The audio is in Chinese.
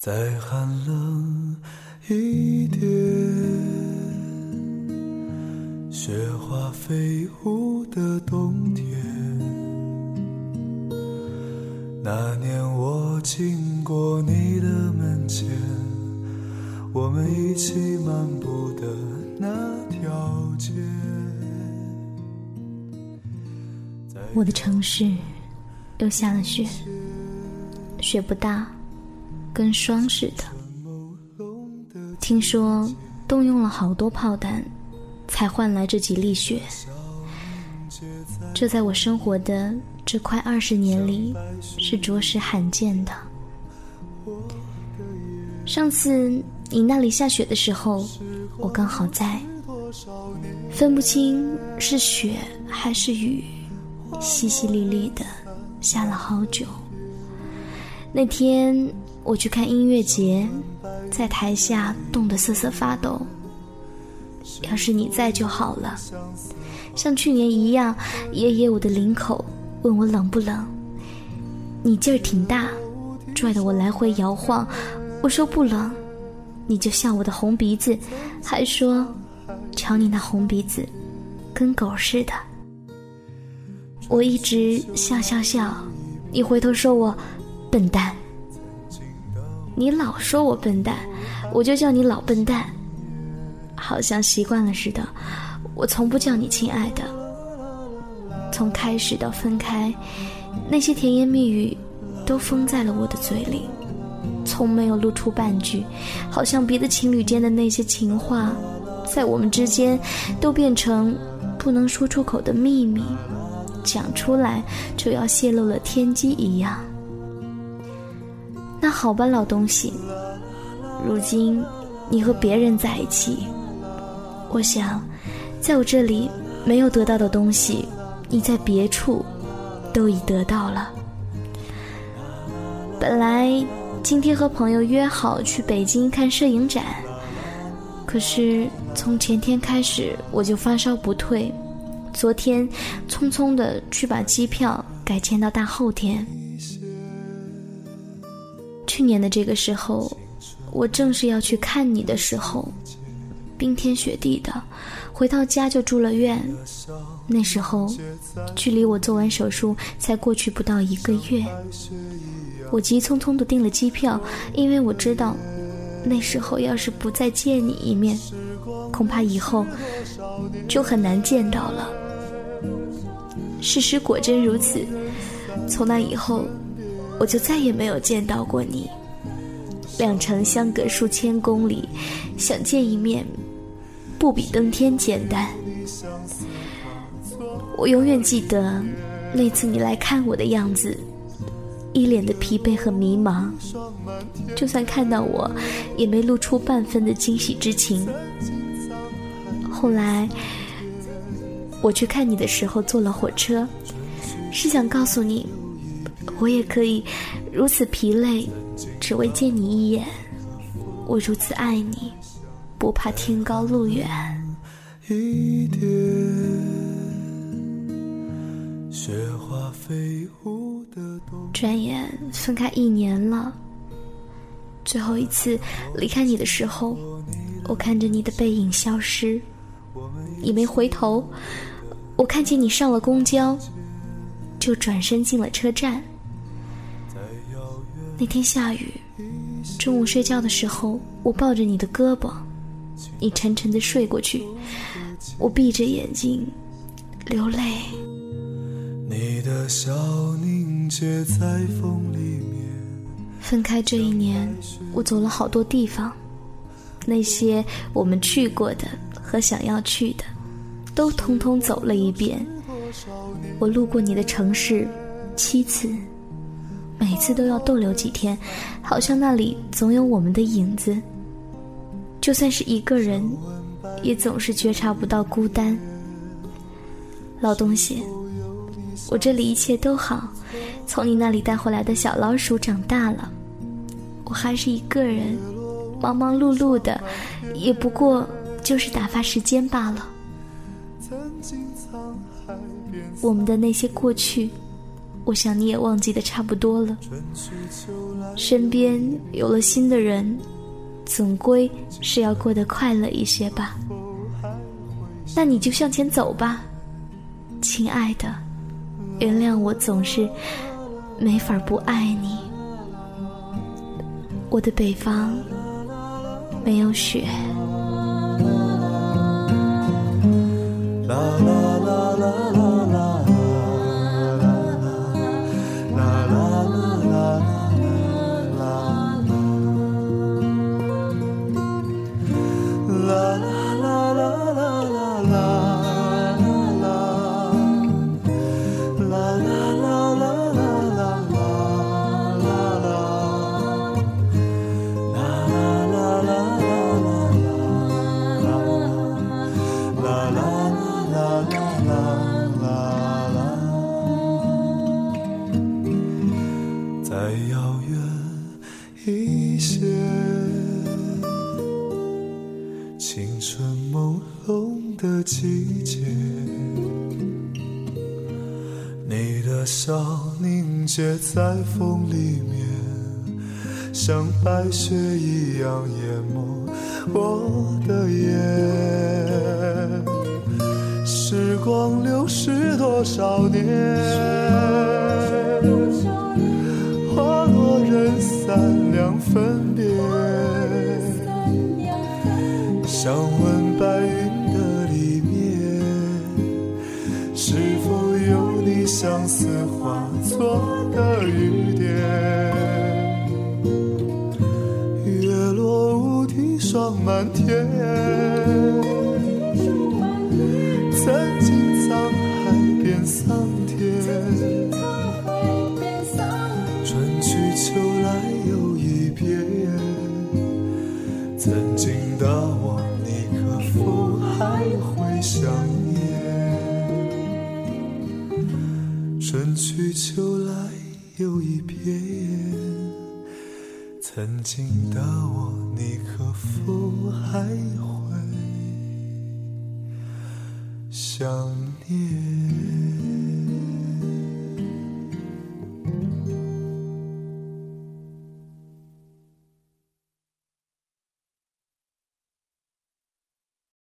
再寒冷一点，雪花飞舞的冬天。那年我经过你的门前，我们一起漫步的那条街。我的城市又下了雪，雪不大。跟霜似的。听说动用了好多炮弹，才换来这几粒雪。这在我生活的这快二十年里，是着实罕见的。上次你那里下雪的时候，我刚好在，分不清是雪还是雨，淅淅沥沥的下了好久。那天。我去看音乐节，在台下冻得瑟瑟发抖。要是你在就好了，像去年一样，爷爷我的领口，问我冷不冷。你劲儿挺大，拽得我来回摇晃。我说不冷，你就笑我的红鼻子，还说，瞧你那红鼻子，跟狗似的。我一直笑笑笑，你回头说我笨蛋。你老说我笨蛋，我就叫你老笨蛋。好像习惯了似的，我从不叫你亲爱的。从开始到分开，那些甜言蜜语都封在了我的嘴里，从没有露出半句。好像别的情侣间的那些情话，在我们之间都变成不能说出口的秘密，讲出来就要泄露了天机一样。那好吧，老东西。如今你和别人在一起，我想，在我这里没有得到的东西，你在别处都已得到了。本来今天和朋友约好去北京看摄影展，可是从前天开始我就发烧不退，昨天匆匆的去把机票改签到大后天。去年的这个时候，我正是要去看你的时候，冰天雪地的，回到家就住了院。那时候，距离我做完手术才过去不到一个月。我急匆匆的订了机票，因为我知道，那时候要是不再见你一面，恐怕以后就很难见到了。事实果真如此，从那以后。我就再也没有见到过你，两城相隔数千公里，想见一面，不比登天简单。我永远记得那次你来看我的样子，一脸的疲惫和迷茫，就算看到我，也没露出半分的惊喜之情。后来我去看你的时候，坐了火车，是想告诉你。我也可以如此疲累，只为见你一眼。我如此爱你，不怕天高路远。一点雪花飞舞的转眼分开一年了。最后一次离开你的时候，我看着你的背影消失，你没回头。我看见你上了公交，就转身进了车站。那天下雨，中午睡觉的时候，我抱着你的胳膊，你沉沉的睡过去，我闭着眼睛流泪。你的笑凝结在风里面。分开这一年，我走了好多地方，那些我们去过的和想要去的，都通通走了一遍。我路过你的城市七次。每次都要逗留几天，好像那里总有我们的影子。就算是一个人，也总是觉察不到孤单。老东西，我这里一切都好，从你那里带回来的小老鼠长大了，我还是一个人，忙忙碌碌的，也不过就是打发时间罢了。我们的那些过去。我想你也忘记的差不多了。身边有了新的人，总归是要过得快乐一些吧。那你就向前走吧，亲爱的，原谅我总是没法不爱你。我的北方没有雪。季节，你的笑凝结在风里面，像白雪一样淹没我的眼。时光流逝多少年，花落人散两分别，想问白云。相思化作的雨点，月落乌啼霜满天。曾经沧海变桑田，去秋来又一遍，曾经的我，你可否还会想念？